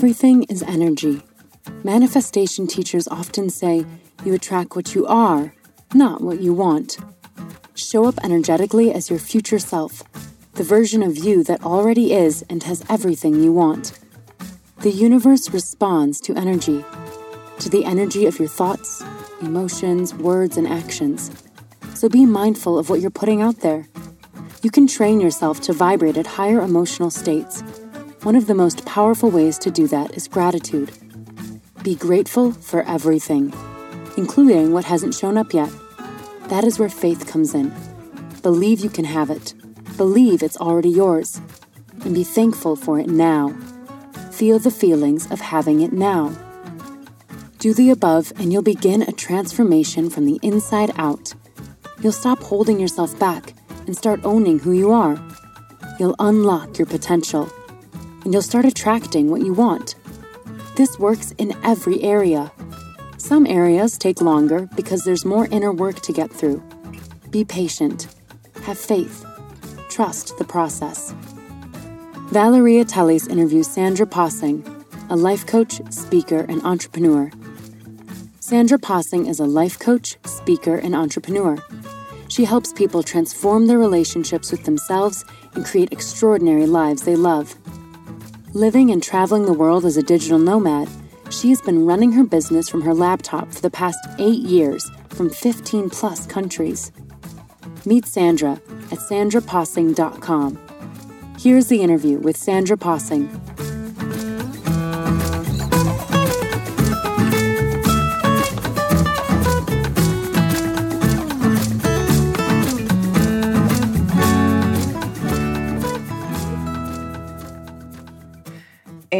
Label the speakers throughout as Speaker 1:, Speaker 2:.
Speaker 1: Everything is energy. Manifestation teachers often say you attract what you are, not what you want. Show up energetically as your future self, the version of you that already is and has everything you want. The universe responds to energy, to the energy of your thoughts, emotions, words, and actions. So be mindful of what you're putting out there. You can train yourself to vibrate at higher emotional states. One of the most powerful ways to do that is gratitude. Be grateful for everything, including what hasn't shown up yet. That is where faith comes in. Believe you can have it. Believe it's already yours. And be thankful for it now. Feel the feelings of having it now. Do the above, and you'll begin a transformation from the inside out. You'll stop holding yourself back and start owning who you are. You'll unlock your potential, and you'll start attracting what you want. This works in every area. Some areas take longer because there's more inner work to get through. Be patient, have faith, trust the process. Valeria Teles interviews Sandra Possing, a life coach, speaker, and entrepreneur. Sandra Possing is a life coach, speaker, and entrepreneur. She helps people transform their relationships with themselves and create extraordinary lives they love. Living and traveling the world as a digital nomad, she has been running her business from her laptop for the past eight years from 15 plus countries. Meet Sandra at sandrapossing.com. Here's the interview with Sandra Possing.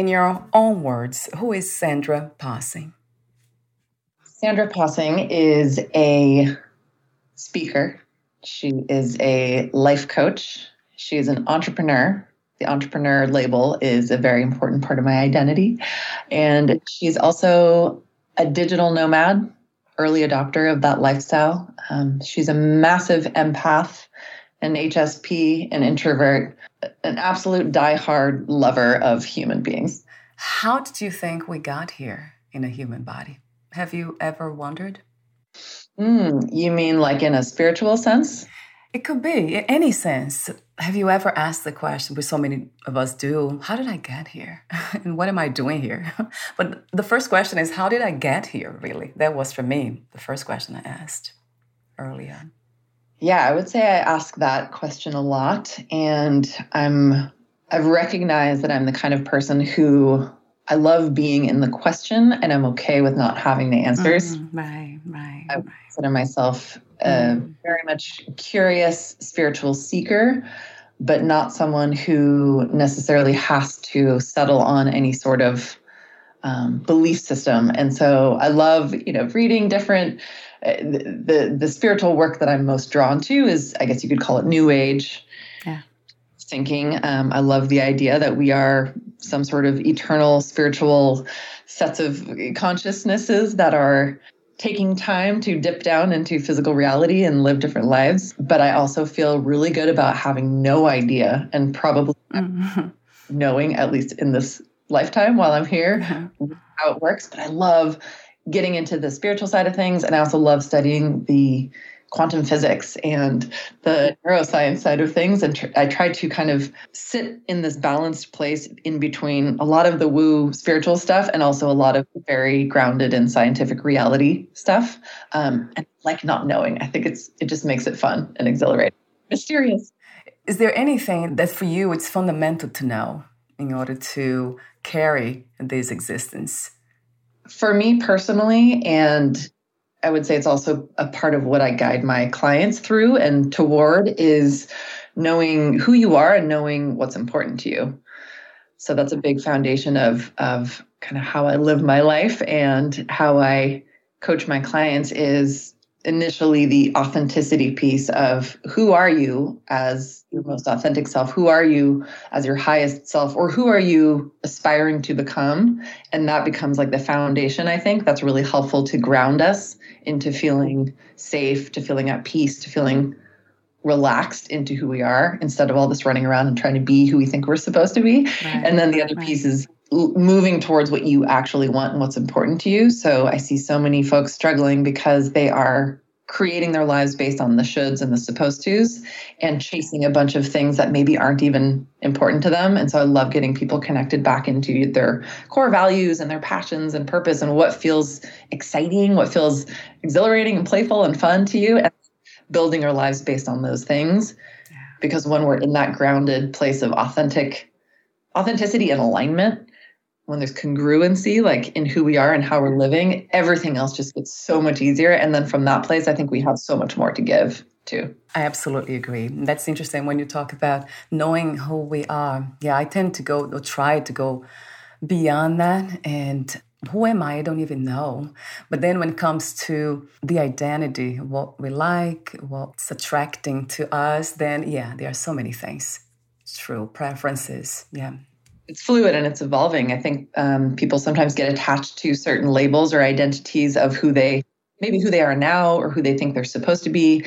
Speaker 2: In your own words, who is Sandra Possing?
Speaker 3: Sandra Possing is a speaker. She is a life coach. She is an entrepreneur. The entrepreneur label is a very important part of my identity. And she's also a digital nomad, early adopter of that lifestyle. Um, she's a massive empath, an HSP, an introvert, an absolute die-hard lover of human beings.
Speaker 2: How did you think we got here in a human body? Have you ever wondered?
Speaker 3: Mm, you mean like in a spiritual sense?
Speaker 2: It could be in any sense. Have you ever asked the question, which so many of us do, how did I get here? and what am I doing here? but the first question is, how did I get here, really? That was for me the first question I asked early on.
Speaker 3: Yeah, I would say I ask that question a lot. And I'm I've recognized that I'm the kind of person who I love being in the question and I'm okay with not having the answers.
Speaker 2: Mm, right, right.
Speaker 3: I consider myself a mm. very much curious spiritual seeker, but not someone who necessarily has to settle on any sort of um, belief system. And so I love, you know, reading different the the spiritual work that I'm most drawn to is, I guess you could call it New Age
Speaker 2: yeah.
Speaker 3: thinking. Um, I love the idea that we are some sort of eternal spiritual sets of consciousnesses that are taking time to dip down into physical reality and live different lives. But I also feel really good about having no idea and probably mm-hmm. knowing, at least in this lifetime while I'm here, mm-hmm. how it works. But I love getting into the spiritual side of things. And I also love studying the quantum physics and the neuroscience side of things. And tr- I try to kind of sit in this balanced place in between a lot of the woo spiritual stuff and also a lot of very grounded in scientific reality stuff. Um, and like not knowing, I think it's it just makes it fun and exhilarating, mysterious.
Speaker 2: Is there anything that for you it's fundamental to know in order to carry this existence?
Speaker 3: For me personally, and I would say it's also a part of what I guide my clients through and toward is knowing who you are and knowing what's important to you. So that's a big foundation of of kind of how I live my life and how I coach my clients is initially the authenticity piece of who are you as your most authentic self who are you as your highest self or who are you aspiring to become and that becomes like the foundation i think that's really helpful to ground us into feeling safe to feeling at peace to feeling relaxed into who we are instead of all this running around and trying to be who we think we're supposed to be right. and then the other right. piece is moving towards what you actually want and what's important to you. So I see so many folks struggling because they are creating their lives based on the shoulds and the supposed tos and chasing a bunch of things that maybe aren't even important to them. And so I love getting people connected back into their core values and their passions and purpose and what feels exciting, what feels exhilarating and playful and fun to you and building our lives based on those things. Because when we're in that grounded place of authentic authenticity and alignment, when there's congruency like in who we are and how we're living everything else just gets so much easier and then from that place i think we have so much more to give too
Speaker 2: i absolutely agree that's interesting when you talk about knowing who we are yeah i tend to go or try to go beyond that and who am I? I don't even know. But then when it comes to the identity, what we like, what's attracting to us, then yeah, there are so many things. It's true. Preferences. Yeah
Speaker 3: it's fluid and it's evolving. I think um, people sometimes get attached to certain labels or identities of who they maybe who they are now or who they think they're supposed to be,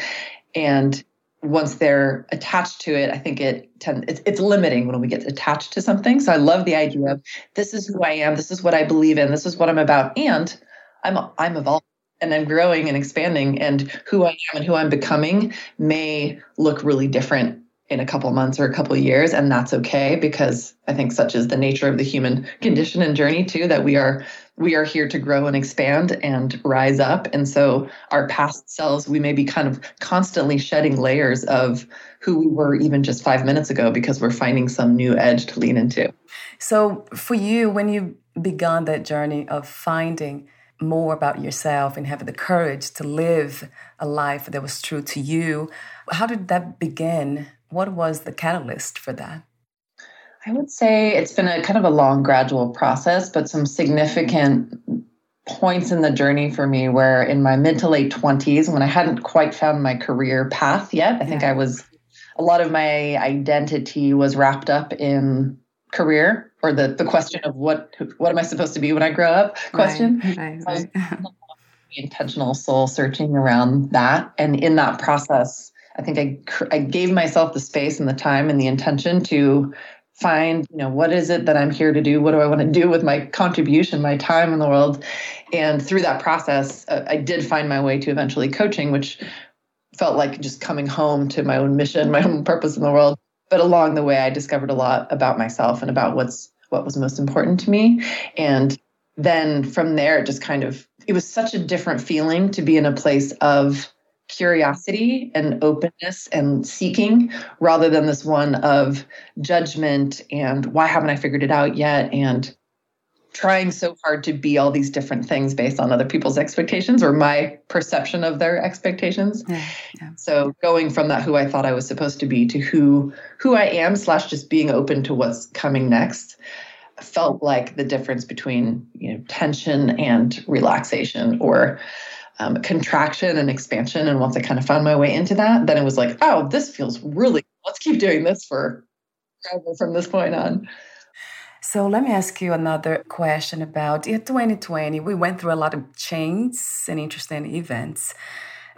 Speaker 3: and once they're attached to it, I think it tend, it's, it's limiting when we get attached to something. So I love the idea of this is who I am, this is what I believe in, this is what I'm about, and I'm I'm evolving and I'm growing and expanding, and who I am and who I'm becoming may look really different in a couple months or a couple years and that's okay because i think such is the nature of the human condition and journey too that we are we are here to grow and expand and rise up. And so our past selves we may be kind of constantly shedding layers of who we were even just 5 minutes ago because we're finding some new edge to lean into.
Speaker 2: So for you when you began that journey of finding more about yourself and having the courage to live a life that was true to you how did that begin what was the catalyst for that?
Speaker 3: I would say it's been a kind of a long, gradual process, but some significant points in the journey for me where in my mid to late 20s, when I hadn't quite found my career path yet, I think I was, a lot of my identity was wrapped up in career or the, the question of what what am I supposed to be when I grow up question. Right, right, right. intentional soul searching around that. And in that process, I think I, I gave myself the space and the time and the intention to find, you know, what is it that I'm here to do? What do I want to do with my contribution, my time in the world? And through that process, uh, I did find my way to eventually coaching, which felt like just coming home to my own mission, my own purpose in the world. But along the way, I discovered a lot about myself and about what's what was most important to me. And then from there, it just kind of it was such a different feeling to be in a place of curiosity and openness and seeking rather than this one of judgment and why haven't I figured it out yet and trying so hard to be all these different things based on other people's expectations or my perception of their expectations. Yeah, yeah. So going from that who I thought I was supposed to be to who who I am slash just being open to what's coming next felt like the difference between you know tension and relaxation or um, contraction and expansion. And once I kind of found my way into that, then it was like, oh, this feels really, let's keep doing this for from this point on.
Speaker 2: So let me ask you another question about yeah, 2020. We went through a lot of changes and interesting events.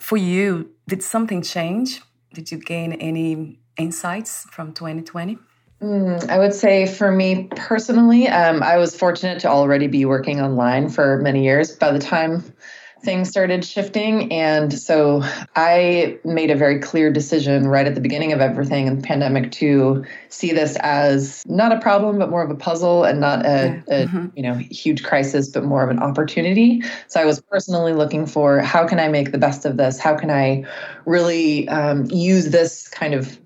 Speaker 2: For you, did something change? Did you gain any insights from 2020?
Speaker 3: Mm, I would say for me personally, um, I was fortunate to already be working online for many years. By the time things started shifting. And so I made a very clear decision right at the beginning of everything in the pandemic to see this as not a problem, but more of a puzzle and not a, yeah. a mm-hmm. you know huge crisis, but more of an opportunity. So I was personally looking for how can I make the best of this? How can I really um, use this kind of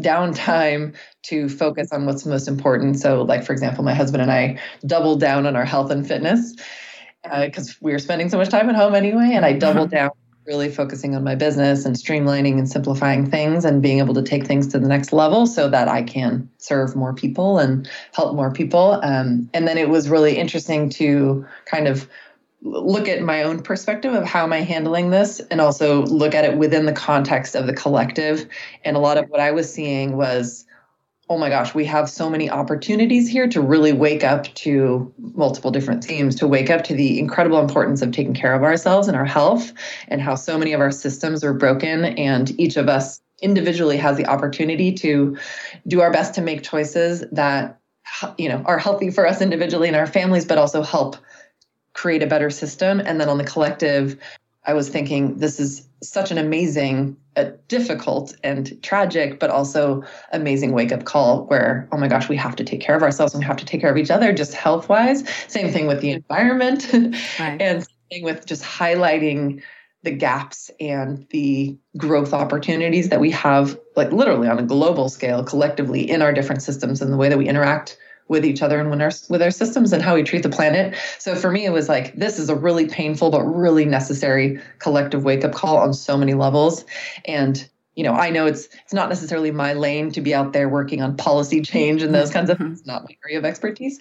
Speaker 3: downtime to focus on what's most important. So, like for example, my husband and I doubled down on our health and fitness because uh, we were spending so much time at home anyway, and I doubled down really focusing on my business and streamlining and simplifying things and being able to take things to the next level so that I can serve more people and help more people. Um, and then it was really interesting to kind of look at my own perspective of how am I handling this and also look at it within the context of the collective. And a lot of what I was seeing was oh my gosh, we have so many opportunities here to really wake up to multiple different themes, to wake up to the incredible importance of taking care of ourselves and our health, and how so many of our systems are broken, and each of us individually has the opportunity to do our best to make choices that you know are healthy for us individually and our families but also help create a better system. And then on the collective i was thinking this is such an amazing a difficult and tragic, but also amazing wake up call where, oh my gosh, we have to take care of ourselves and we have to take care of each other just health wise. Same thing with the environment. Right. and same with just highlighting the gaps and the growth opportunities that we have, like literally on a global scale, collectively in our different systems and the way that we interact with each other and with our, with our systems and how we treat the planet. So for me, it was like, this is a really painful but really necessary collective wake up call on so many levels. And you know, I know it's it's not necessarily my lane to be out there working on policy change and those kinds of mm-hmm. things. It's not my area of expertise,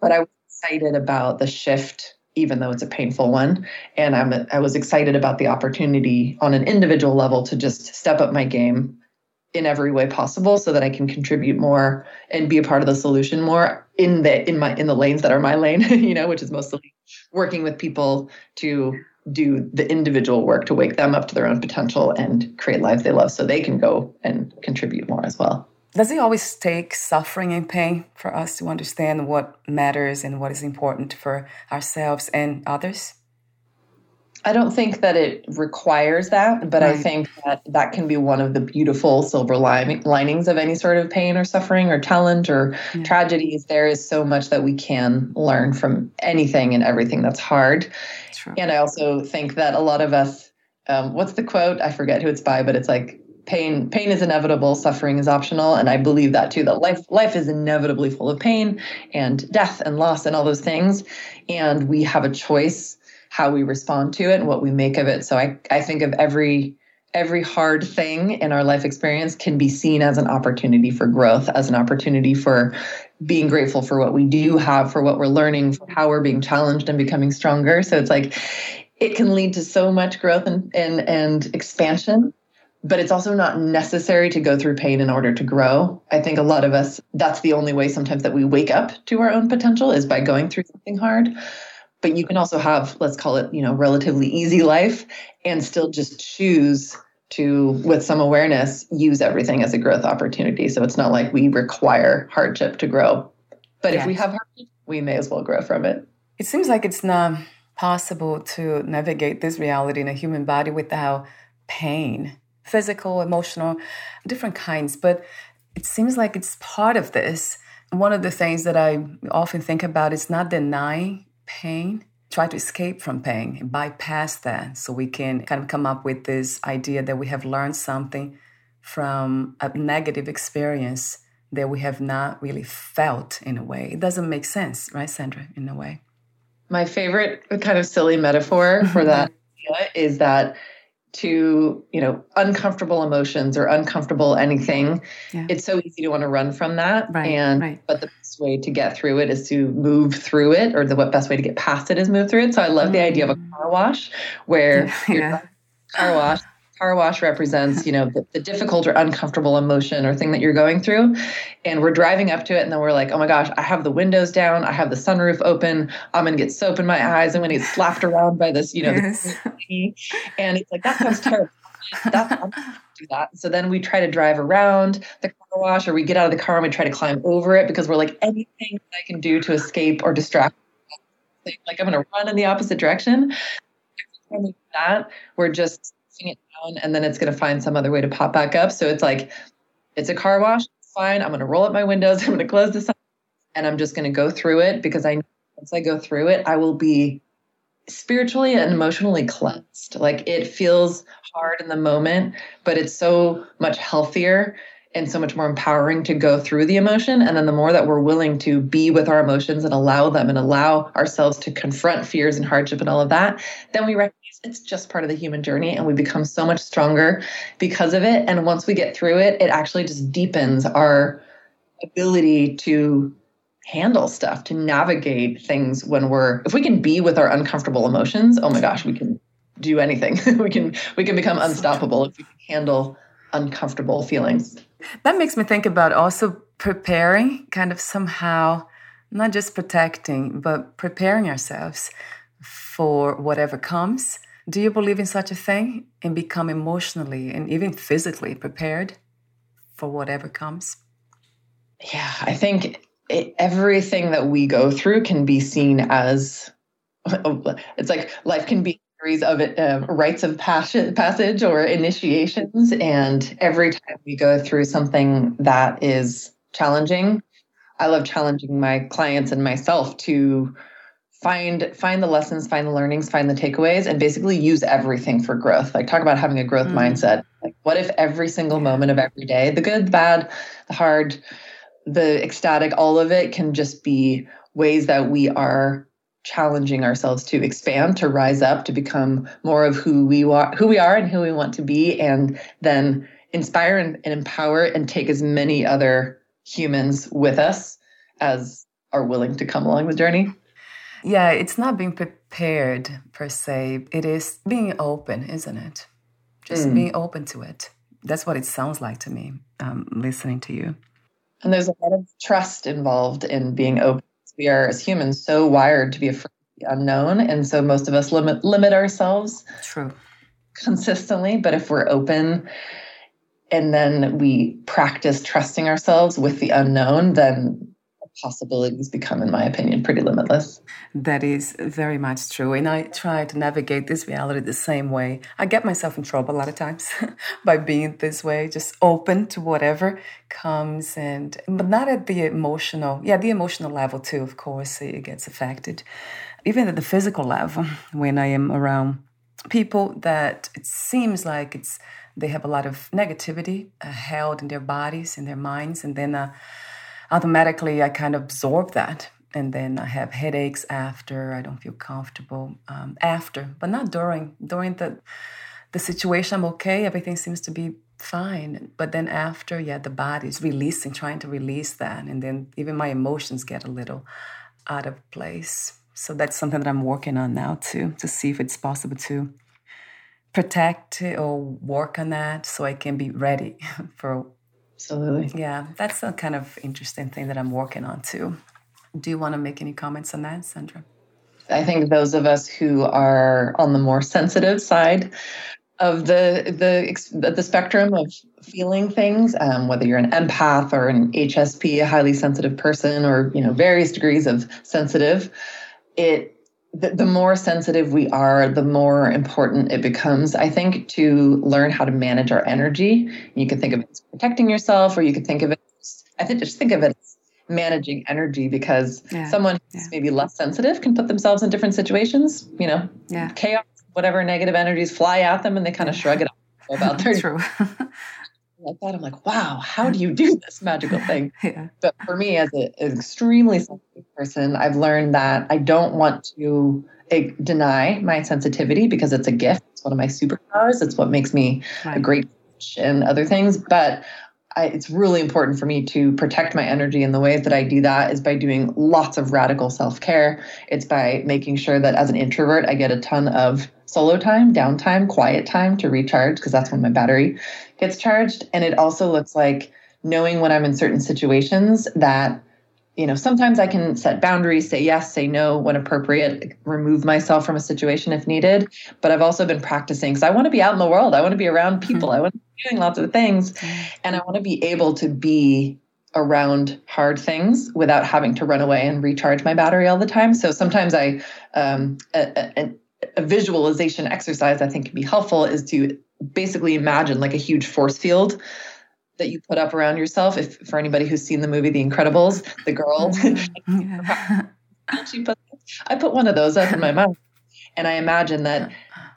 Speaker 3: but I was excited about the shift, even though it's a painful one. And I'm I was excited about the opportunity on an individual level to just step up my game in every way possible so that I can contribute more and be a part of the solution more in the in my in the lanes that are my lane, you know, which is mostly working with people to do the individual work to wake them up to their own potential and create lives they love so they can go and contribute more as well.
Speaker 2: Does it always take suffering and pain for us to understand what matters and what is important for ourselves and others?
Speaker 3: I don't think that it requires that, but right. I think that that can be one of the beautiful silver linings of any sort of pain or suffering or talent or yeah. tragedies. There is so much that we can learn from anything and everything that's hard. And I also think that a lot of us, um, what's the quote? I forget who it's by, but it's like pain pain is inevitable suffering is optional and i believe that too that life life is inevitably full of pain and death and loss and all those things and we have a choice how we respond to it and what we make of it. So I, I think of every every hard thing in our life experience can be seen as an opportunity for growth, as an opportunity for being grateful for what we do have, for what we're learning, for how we're being challenged and becoming stronger. So it's like it can lead to so much growth and and, and expansion but it's also not necessary to go through pain in order to grow. I think a lot of us, that's the only way sometimes that we wake up to our own potential is by going through something hard but you can also have let's call it you know relatively easy life and still just choose to with some awareness use everything as a growth opportunity. So it's not like we require hardship to grow. But yes. if we have hardship we may as well grow from it.
Speaker 2: It seems like it's not possible to navigate this reality in a human body without pain physical emotional different kinds. But it seems like it's part of this. One of the things that i often think about is not denying pain, try to escape from pain and bypass that so we can kind of come up with this idea that we have learned something from a negative experience that we have not really felt in a way. It doesn't make sense, right, Sandra, in a way?
Speaker 3: My favorite kind of silly metaphor for that is that to you know uncomfortable emotions or uncomfortable anything yeah. it's so easy to want to run from that
Speaker 2: right,
Speaker 3: and
Speaker 2: right.
Speaker 3: but the best way to get through it is to move through it or the best way to get past it is move through it so i love mm. the idea of a mm. car wash where yeah. car wash car wash represents you know the, the, difficult or uncomfortable emotion or thing that you're going through. And we're driving up to it and then we're like oh my gosh i have the windows down i have the sunroof open i'm going to get soap in my eyes i'm to get slapped around by this you know yes. and it's like that sounds terrible. That's do that. So then we try to drive around the car wash or we get out of the car and we try to climb over it because we're like anything i can do to escape or distract like i'm going to run in the opposite direction. That, we're just down and then it's going to find some other way to pop back up. So it's like, it's a car wash. Fine. I'm going to roll up my windows. I'm going to close the sun and I'm just going to go through it because I once I go through it, I will be spiritually and emotionally cleansed. Like it feels hard in the moment, but it's so much healthier and so much more empowering to go through the emotion. And then the more that we're willing to be with our emotions and allow them and allow ourselves to confront fears and hardship and all of that, then we recognize it's just part of the human journey and we become so much stronger because of it. And once we get through it, it actually just deepens our ability to handle stuff, to navigate things when we're, if we can be with our uncomfortable emotions, oh my gosh, we can do anything. we can, we can become unstoppable if we can handle uncomfortable feelings.
Speaker 2: That makes me think about also preparing, kind of somehow, not just protecting, but preparing ourselves for whatever comes. Do you believe in such a thing and become emotionally and even physically prepared for whatever comes?
Speaker 3: Yeah, I think it, everything that we go through can be seen as it's like life can be series of uh, rites of passage or initiations. And every time we go through something that is challenging, I love challenging my clients and myself to find find the lessons, find the learnings, find the takeaways, and basically use everything for growth. Like talk about having a growth mm. mindset. Like what if every single moment of every day, the good, the bad, the hard, the ecstatic, all of it can just be ways that we are challenging ourselves to expand to rise up to become more of who we are who we are and who we want to be and then inspire and, and empower and take as many other humans with us as are willing to come along the journey.
Speaker 2: Yeah it's not being prepared per se. It is being open isn't it? Just mm. being open to it. That's what it sounds like to me um, listening to you.
Speaker 3: And there's a lot of trust involved in being open we are as humans so wired to be afraid of the unknown and so most of us limit limit ourselves
Speaker 2: true.
Speaker 3: consistently. But if we're open and then we practice trusting ourselves with the unknown then possibilities become, in my opinion, pretty limitless.
Speaker 2: That is very much true. And I try to navigate this reality the same way. I get myself in trouble a lot of times by being this way, just open to whatever comes and but not at the emotional yeah, the emotional level too, of course, it gets affected. Even at the physical level, when I am around people that it seems like it's they have a lot of negativity uh, held in their bodies, in their minds, and then uh, automatically I kind of absorb that. And then I have headaches after. I don't feel comfortable um, after, but not during. During the the situation, I'm okay. Everything seems to be fine. But then after, yeah, the body's releasing, trying to release that, and then even my emotions get a little out of place. So that's something that I'm working on now too, to see if it's possible to protect or work on that so I can be ready for
Speaker 3: Absolutely.
Speaker 2: Yeah, that's a kind of interesting thing that I'm working on too. Do you want to make any comments on that, Sandra?
Speaker 3: I think those of us who are on the more sensitive side of the the the spectrum of feeling things, um, whether you're an empath or an HSP, a highly sensitive person, or you know various degrees of sensitive, it the, the more sensitive we are, the more important it becomes, I think, to learn how to manage our energy. You can think of it as protecting yourself, or you could think of it, as, I think, just think of it as managing energy because yeah. someone who's yeah. maybe less sensitive can put themselves in different situations, you know,
Speaker 2: yeah.
Speaker 3: chaos, whatever negative energies fly at them and they kind of shrug it off about their
Speaker 2: True.
Speaker 3: like that. I'm like, wow, how do you do this magical thing?
Speaker 2: yeah.
Speaker 3: But for me, as a, an extremely sensitive person, I've learned that I don't want to eh, deny my sensitivity because it's a gift. It's one of my superpowers. It's what makes me right. a great coach and other things. But I, it's really important for me to protect my energy. And the ways that I do that is by doing lots of radical self care. It's by making sure that as an introvert, I get a ton of solo time, downtime, quiet time to recharge because that's when my battery gets charged. And it also looks like knowing when I'm in certain situations that, you know, sometimes I can set boundaries, say yes, say no when appropriate, remove myself from a situation if needed. But I've also been practicing because I want to be out in the world. I want to be around people. Mm-hmm. I want to be doing lots of things. Mm-hmm. And I want to be able to be around hard things without having to run away and recharge my battery all the time. So sometimes I, um, a, a, a visualization exercise I think can be helpful is to basically imagine like a huge force field that you put up around yourself. If for anybody who's seen the movie The Incredibles, the girl, mm-hmm. she put, I put one of those up in my mouth, and I imagine that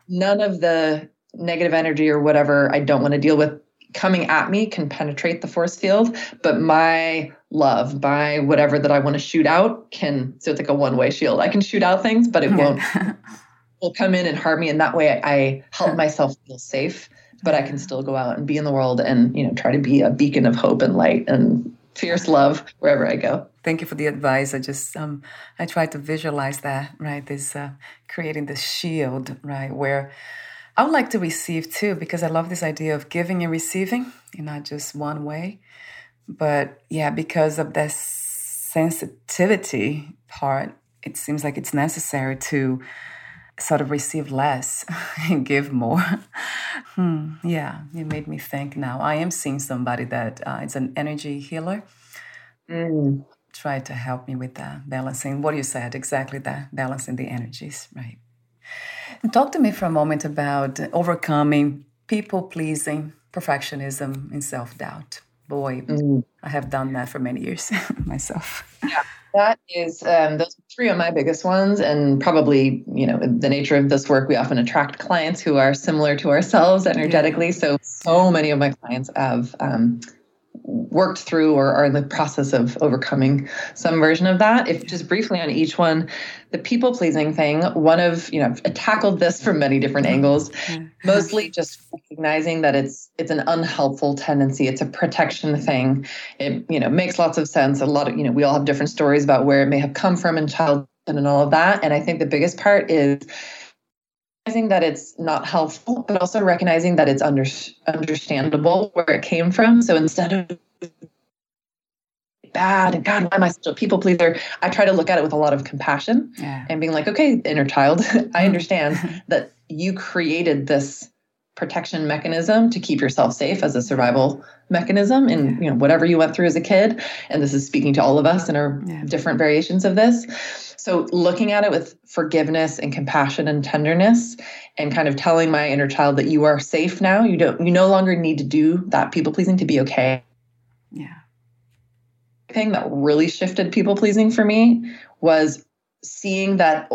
Speaker 3: none of the negative energy or whatever I don't want to deal with coming at me can penetrate the force field, but my love, my whatever that I want to shoot out can. So it's like a one way shield. I can shoot out things, but it won't. will come in and harm me, and that way I help myself feel safe but I can still go out and be in the world and, you know, try to be a beacon of hope and light and fierce love wherever I go.
Speaker 2: Thank you for the advice. I just um I try to visualize that, right? This uh, creating this shield, right, where I would like to receive too because I love this idea of giving and receiving in not just one way. But yeah, because of this sensitivity part, it seems like it's necessary to sort of receive less and give more. hmm, yeah, you made me think now. I am seeing somebody that uh, is an energy healer. Mm. Try to help me with that balancing what you said exactly that balancing the energies, right? Talk to me for a moment about overcoming people pleasing, perfectionism, and self doubt. Boy, mm. I have done that for many years myself.
Speaker 3: Yeah that is um, those three are my biggest ones and probably you know the nature of this work we often attract clients who are similar to ourselves energetically so so many of my clients have um, worked through or are in the process of overcoming some version of that. If just briefly on each one, the people pleasing thing, one of, you know, I've tackled this from many different angles, mostly just recognizing that it's it's an unhelpful tendency. It's a protection thing. It, you know, makes lots of sense. A lot of, you know, we all have different stories about where it may have come from in childhood and all of that. And I think the biggest part is recognizing that it's not helpful, but also recognizing that it's under, understandable where it came from. So instead of bad and God, why am I such a people pleaser? I try to look at it with a lot of compassion yeah. and being like, okay, inner child, I mm. understand that you created this protection mechanism to keep yourself safe as a survival mechanism in you know whatever you went through as a kid and this is speaking to all of us and our yeah. different variations of this so looking at it with forgiveness and compassion and tenderness and kind of telling my inner child that you are safe now. You don't you no longer need to do that people pleasing to be okay.
Speaker 2: Yeah.
Speaker 3: Thing that really shifted people pleasing for me was seeing that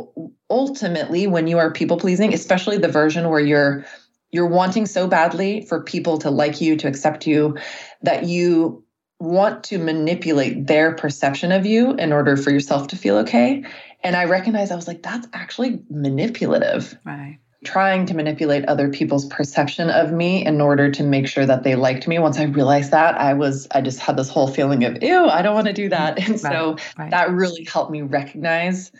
Speaker 3: ultimately when you are people pleasing, especially the version where you're you're wanting so badly for people to like you, to accept you, that you want to manipulate their perception of you in order for yourself to feel okay. And I recognized I was like, that's actually manipulative.
Speaker 2: Right.
Speaker 3: Trying to manipulate other people's perception of me in order to make sure that they liked me. Once I realized that, I was, I just had this whole feeling of, ew, I don't want to do mm-hmm. that. And right. so right. that really helped me recognize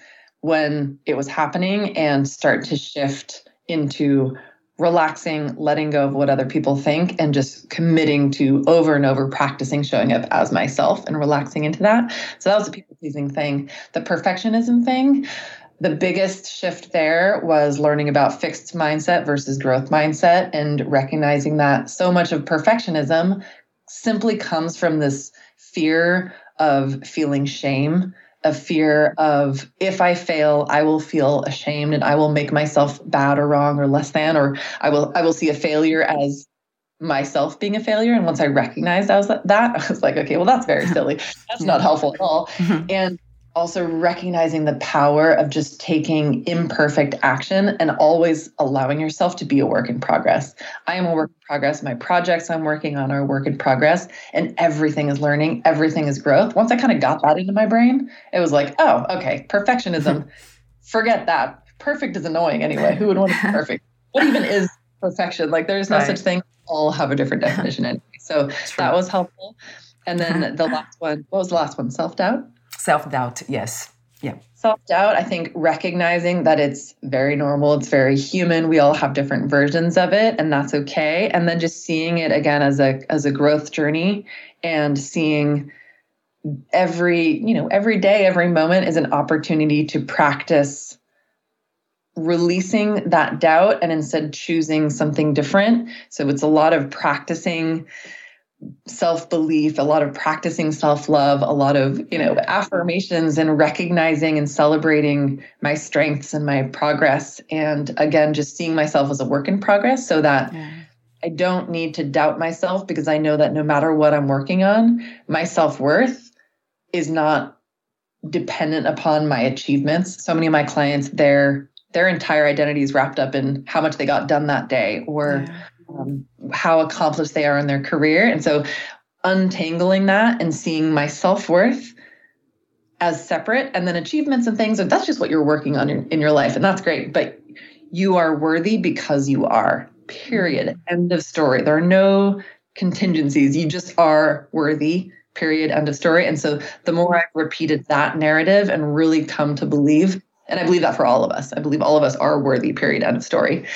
Speaker 3: when it was happening and start to shift into relaxing, letting go of what other people think, and just committing to over and over practicing showing up as myself and relaxing into that. So that was a people pleasing thing. The perfectionism thing, the biggest shift there was learning about fixed mindset versus growth mindset and recognizing that so much of perfectionism simply comes from this fear of feeling shame a fear of if I fail, I will feel ashamed and I will make myself bad or wrong or less than, or I will I will see a failure as myself being a failure. And once I recognized I was that, I was like, okay, well, that's very silly. That's not helpful at all. Mm-hmm. And also recognizing the power of just taking imperfect action and always allowing yourself to be a work in progress. I am a work in progress. My projects I'm working on are work in progress, and everything is learning, everything is growth. Once I kind of got that into my brain, it was like, oh, okay, perfectionism, forget that. Perfect is annoying anyway. Who would want to be perfect? What even is perfection? Like, there's no right. such thing. All have a different definition anyway. So that was helpful. And then the last one, what was the last one? Self doubt?
Speaker 2: Self doubt, yes. Yeah.
Speaker 3: Self doubt, I think recognizing that it's very normal, it's very human. We all have different versions of it, and that's okay. And then just seeing it again as a as a growth journey and seeing every, you know, every day, every moment is an opportunity to practice releasing that doubt and instead choosing something different. So it's a lot of practicing self belief, a lot of practicing self love, a lot of, you know, affirmations and recognizing and celebrating my strengths and my progress. And again, just seeing myself as a work in progress so that yeah. I don't need to doubt myself because I know that no matter what I'm working on, my self worth is not dependent upon my achievements. So many of my clients, their their entire identity is wrapped up in how much they got done that day or yeah um, how accomplished they are in their career. And so untangling that and seeing my self worth as separate and then achievements and things, and that's just what you're working on in, in your life. And that's great. But you are worthy because you are, period. End of story. There are no contingencies. You just are worthy period end of story and so the more i've repeated that narrative and really come to believe and I believe that for all of us. I believe all of us are worthy, period, end of story.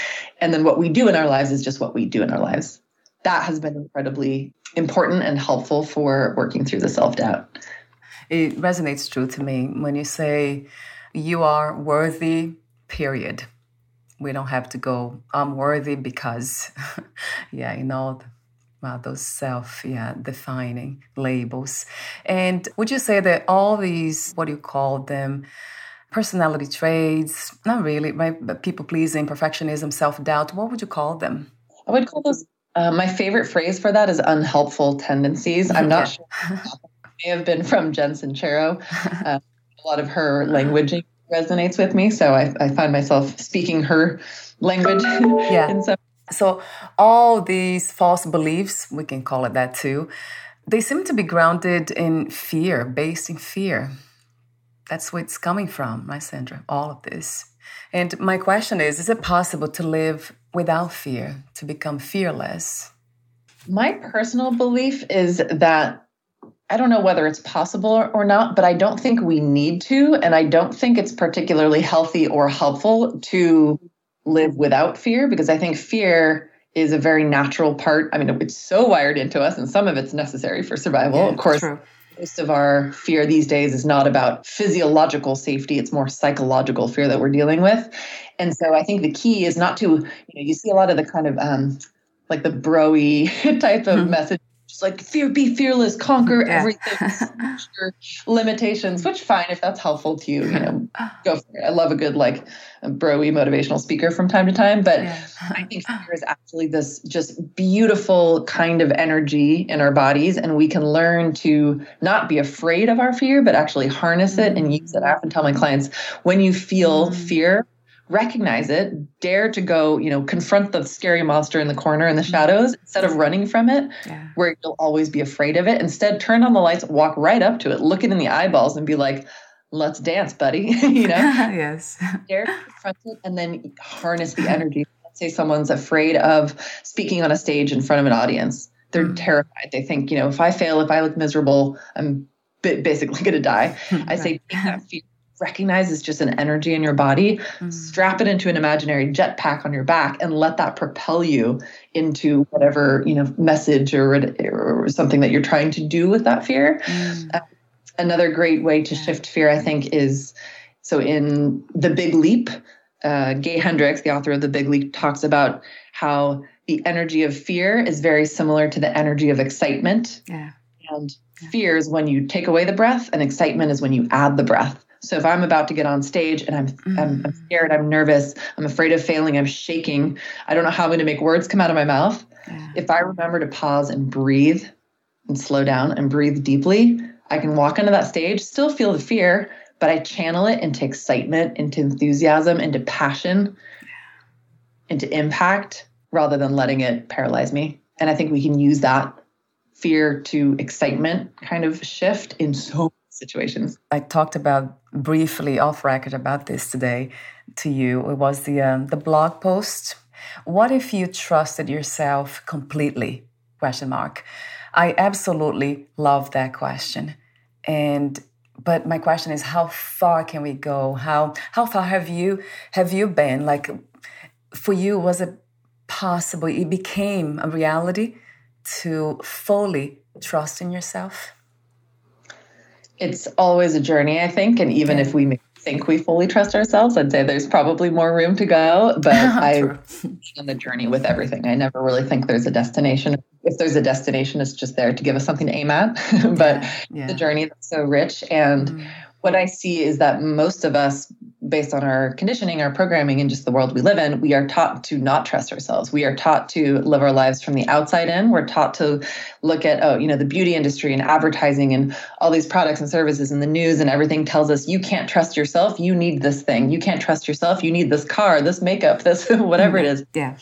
Speaker 3: And then what we do in our lives is just what we do in our lives. That has been incredibly important and helpful for working through the self doubt.
Speaker 2: It resonates true to me when you say you are worthy, period. We don't have to go, I'm worthy because, yeah, you know, well, uh, those self, yeah, defining labels. And would you say that all these, what do you call them? Personality traits, not really, right? But people pleasing, perfectionism, self doubt. What would you call them?
Speaker 3: I would call those. Uh, my favorite phrase for that is unhelpful tendencies. I'm not sure. may have been from Jen Sincero. Uh, a lot of her language resonates with me, so I, I find myself speaking her language.
Speaker 2: Yeah. Some- so all these false beliefs, we can call it that too, they seem to be grounded in fear, based in fear. That's where it's coming from, right, Sandra? All of this. And my question is Is it possible to live without fear, to become fearless?
Speaker 3: My personal belief is that I don't know whether it's possible or not, but I don't think we need to. And I don't think it's particularly healthy or helpful to live without fear because I think fear is a very natural part. I mean, it's so wired into us, and some of it's necessary for survival. Yeah, of course, true most of our fear these days is not about physiological safety it's more psychological fear that we're dealing with and so i think the key is not to you know you see a lot of the kind of um like the broy type of mm-hmm. message like fear be fearless conquer yeah. everything limitations which fine if that's helpful to you you know go for it i love a good like broy motivational speaker from time to time but yeah. i think fear is actually this just beautiful kind of energy in our bodies and we can learn to not be afraid of our fear but actually harness it and use it i often tell my clients when you feel mm-hmm. fear recognize it, dare to go, you know, confront the scary monster in the corner in the mm-hmm. shadows instead of running from it, yeah. where you'll always be afraid of it. Instead, turn on the lights, walk right up to it, look it in the eyeballs, and be like, let's dance, buddy. you know?
Speaker 2: yes.
Speaker 3: Dare to confront it and then harness the energy. Let's say someone's afraid of speaking on a stage in front of an audience. They're mm terrified. They think, you know, if I fail, if I look miserable, I'm basically going to die. I say, take that fear recognize it's just an energy in your body, mm. strap it into an imaginary jetpack on your back and let that propel you into whatever, you know, message or, or something that you're trying to do with that fear. Mm. Uh, another great way to shift fear, I think, is so in The Big Leap, uh, Gay Hendricks, the author of The Big Leap, talks about how the energy of fear is very similar to the energy of excitement.
Speaker 2: Yeah.
Speaker 3: And fear is when you take away the breath, and excitement is when you add the breath. So if I'm about to get on stage and I'm, mm-hmm. I'm, I'm scared, I'm nervous, I'm afraid of failing, I'm shaking, I don't know how I'm going to make words come out of my mouth. Yeah. If I remember to pause and breathe and slow down and breathe deeply, I can walk onto that stage, still feel the fear, but I channel it into excitement, into enthusiasm, into passion, into impact rather than letting it paralyze me. And I think we can use that fear to excitement kind of shift in so situations.
Speaker 2: I talked about briefly off record about this today to you. It was the um, the blog post. What if you trusted yourself completely? Question mark. I absolutely love that question, and but my question is, how far can we go? How how far have you have you been? Like for you, was it possible? It became a reality to fully trust in yourself
Speaker 3: it's always a journey, I think. And even if we think we fully trust ourselves, I'd say there's probably more room to go. But I'm on the journey with everything. I never really think there's a destination. if there's a destination, it's just there to give us something to aim at. but yeah, yeah. the journey that's so rich. And mm. What I see is that most of us, based on our conditioning, our programming, and just the world we live in, we are taught to not trust ourselves. We are taught to live our lives from the outside in. We're taught to look at, oh, you know, the beauty industry and advertising and all these products and services and the news and everything tells us you can't trust yourself. You need this thing. You can't trust yourself. You need this car, this makeup, this whatever it is.
Speaker 2: Yeah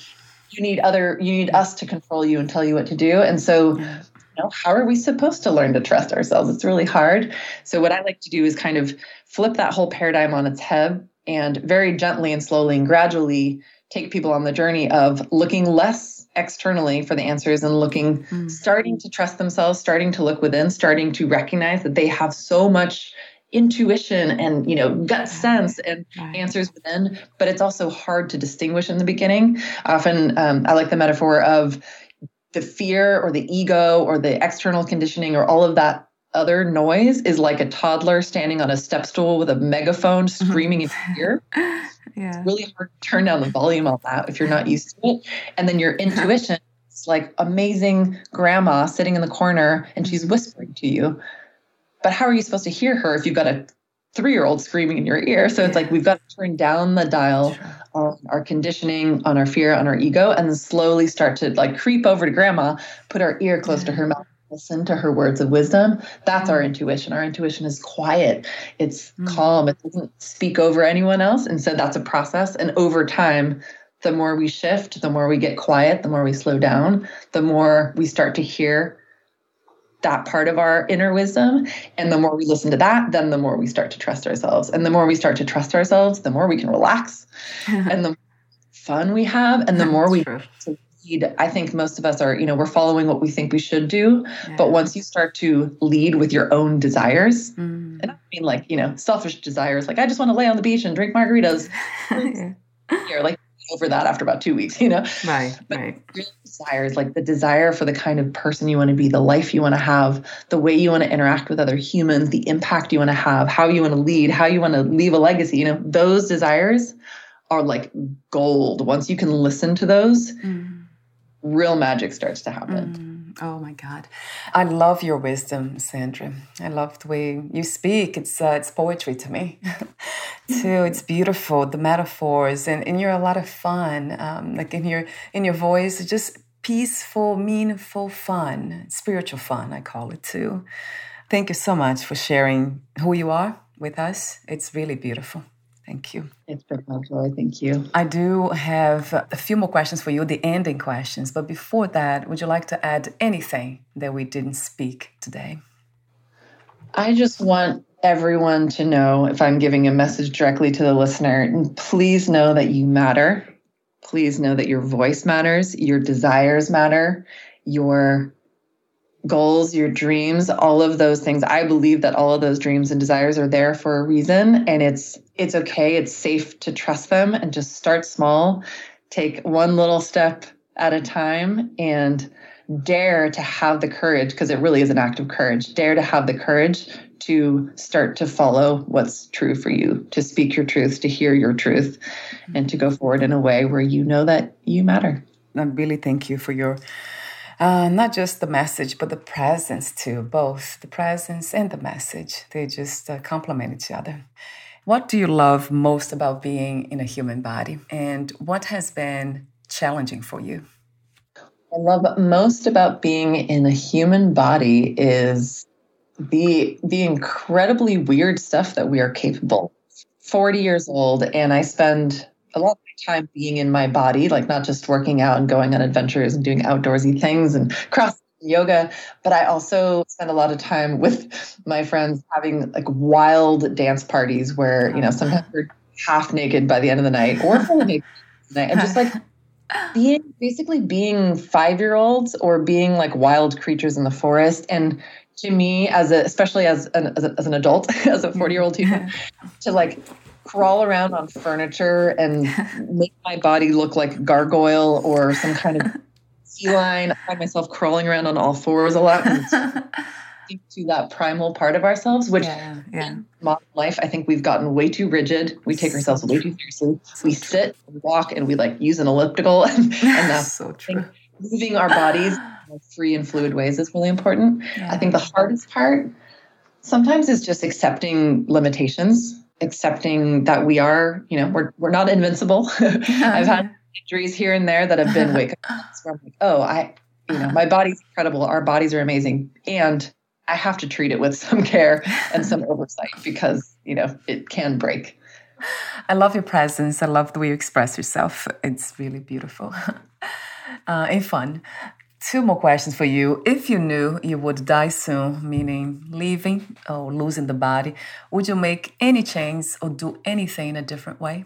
Speaker 3: you need other you need us to control you and tell you what to do and so you know how are we supposed to learn to trust ourselves it's really hard so what i like to do is kind of flip that whole paradigm on its head and very gently and slowly and gradually take people on the journey of looking less externally for the answers and looking mm. starting to trust themselves starting to look within starting to recognize that they have so much intuition and you know gut sense and right. answers within but it's also hard to distinguish in the beginning often um, i like the metaphor of the fear or the ego or the external conditioning or all of that other noise is like a toddler standing on a step stool with a megaphone screaming in your ear yeah. it's really hard to turn down the volume on that if you're not used to it and then your intuition is like amazing grandma sitting in the corner and she's mm-hmm. whispering to you but how are you supposed to hear her if you've got a three year old screaming in your ear? So yeah. it's like we've got to turn down the dial on our conditioning, on our fear, on our ego, and then slowly start to like creep over to grandma, put our ear close to her mouth listen to her words of wisdom. That's our mm. intuition. Our intuition is quiet. It's mm. calm. It doesn't speak over anyone else. And so that's a process. And over time the more we shift the more we get quiet the more we slow down the more we start to hear that part of our inner wisdom. And the more we listen to that, then the more we start to trust ourselves. And the more we start to trust ourselves, the more we can relax and the fun we have and the more we lead. I think most of us are, you know, we're following what we think we should do. Yeah. But once you start to lead with your own desires, mm. and I mean like, you know, selfish desires, like I just want to lay on the beach and drink margaritas. Here, like over that after about two weeks, you know?
Speaker 2: Right,
Speaker 3: but
Speaker 2: right.
Speaker 3: desires, like the desire for the kind of person you want to be, the life you want to have, the way you want to interact with other humans, the impact you want to have, how you want to lead, how you want to leave a legacy, you know, those desires are like gold. Once you can listen to those, mm. real magic starts to happen. Mm.
Speaker 2: Oh my God. I love your wisdom, Sandra. I love the way you speak. It's uh, it's poetry to me, too. It's beautiful, the metaphors, and, and you're a lot of fun. Um, like in your in your voice, just peaceful, meaningful fun, spiritual fun, I call it too. Thank you so much for sharing who you are with us. It's really beautiful. Thank you.
Speaker 3: It's been my joy. Thank you.
Speaker 2: I do have a few more questions for you, the ending questions. But before that, would you like to add anything that we didn't speak today?
Speaker 3: I just want everyone to know if I'm giving a message directly to the listener, please know that you matter. Please know that your voice matters, your desires matter, your goals, your dreams, all of those things. I believe that all of those dreams and desires are there for a reason and it's it's okay. It's safe to trust them and just start small. Take one little step at a time and dare to have the courage because it really is an act of courage. Dare to have the courage to start to follow what's true for you, to speak your truth, to hear your truth, and to go forward in a way where you know that you matter.
Speaker 2: I really thank you for your uh, not just the message, but the presence too, both the presence and the message. They just uh, complement each other. What do you love most about being in a human body? And what has been challenging for you?
Speaker 3: I love most about being in a human body is the the incredibly weird stuff that we are capable. 40 years old and I spend a lot of time being in my body, like not just working out and going on adventures and doing outdoorsy things and cross yoga, but I also spend a lot of time with my friends having like wild dance parties where, you know, oh. sometimes we're half naked by the end of the night or fully naked night and just like being basically being five year olds or being like wild creatures in the forest. And to me, as a, especially as an, as, a, as an adult, as a 40 year old to like crawl around on furniture and make my body look like gargoyle or some kind of feline. I find myself crawling around on all fours a lot. to that primal part of ourselves, which yeah, yeah. in modern life, I think we've gotten way too rigid. We take ourselves way too seriously. We sit, and walk, and we like use an elliptical, and, and that's
Speaker 2: so true.
Speaker 3: Moving our bodies free and fluid ways is really important. Yeah. I think the hardest part sometimes is just accepting limitations, accepting that we are, you know, we're we're not invincible. I've had injuries here and there that have been wake up where I'm like, oh, I, you know, my body's incredible. Our bodies are amazing, and I have to treat it with some care and some oversight because you know it can break.
Speaker 2: I love your presence. I love the way you express yourself. It's really beautiful uh, and fun. Two more questions for you. If you knew you would die soon, meaning leaving or losing the body, would you make any change or do anything in a different way?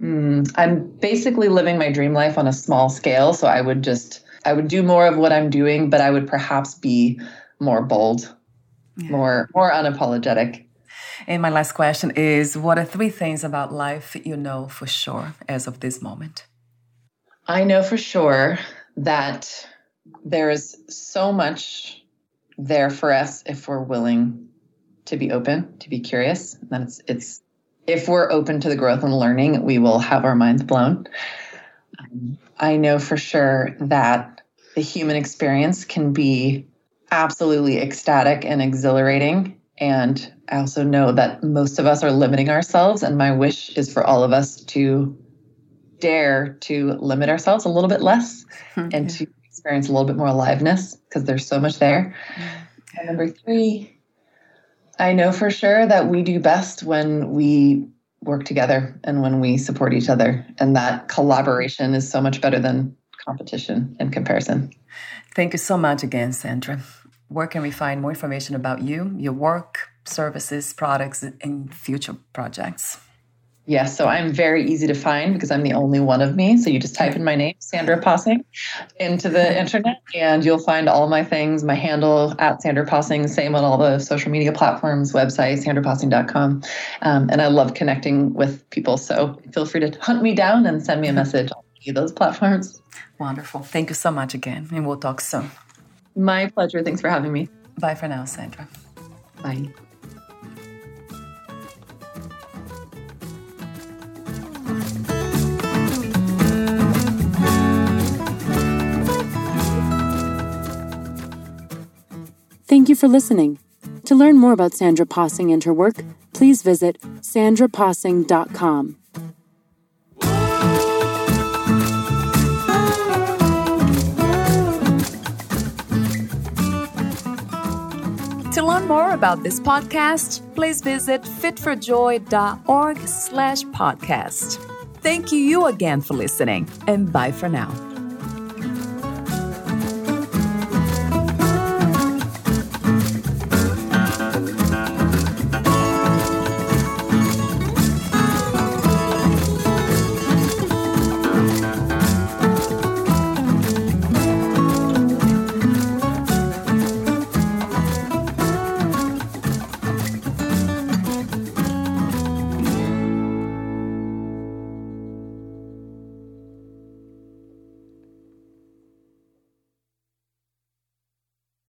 Speaker 3: Mm, I'm basically living my dream life on a small scale. So I would just, I would do more of what I'm doing, but I would perhaps be more bold, yeah. more, more unapologetic.
Speaker 2: And my last question is What are three things about life you know for sure as of this moment?
Speaker 3: I know for sure that there is so much there for us if we're willing to be open, to be curious. That it's it's if we're open to the growth and learning, we will have our minds blown. Um, I know for sure that the human experience can be absolutely ecstatic and exhilarating. And I also know that most of us are limiting ourselves. And my wish is for all of us to dare to limit ourselves a little bit less mm-hmm. and to experience a little bit more aliveness because there's so much there. And number three, I know for sure that we do best when we work together and when we support each other. And that collaboration is so much better than competition and comparison.
Speaker 2: Thank you so much again, Sandra. Where can we find more information about you, your work, services, products, and future projects?
Speaker 3: Yes, so I'm very easy to find because I'm the only one of me. So you just type in my name, Sandra Possing, into the internet, and you'll find all my things. My handle at Sandra Possing, same on all the social media platforms, website, sandrapossing.com. Um, and I love connecting with people. So feel free to hunt me down and send me a message on any of those platforms.
Speaker 2: Wonderful. Thank you so much again, and we'll talk soon.
Speaker 3: My pleasure. Thanks for having me.
Speaker 2: Bye for now, Sandra.
Speaker 3: Bye.
Speaker 1: For listening. To learn more about Sandra Possing and her work, please visit sandrapossing.com.
Speaker 4: To learn more about this podcast, please visit fitforjoy.org slash podcast. Thank you again for listening, and bye for now.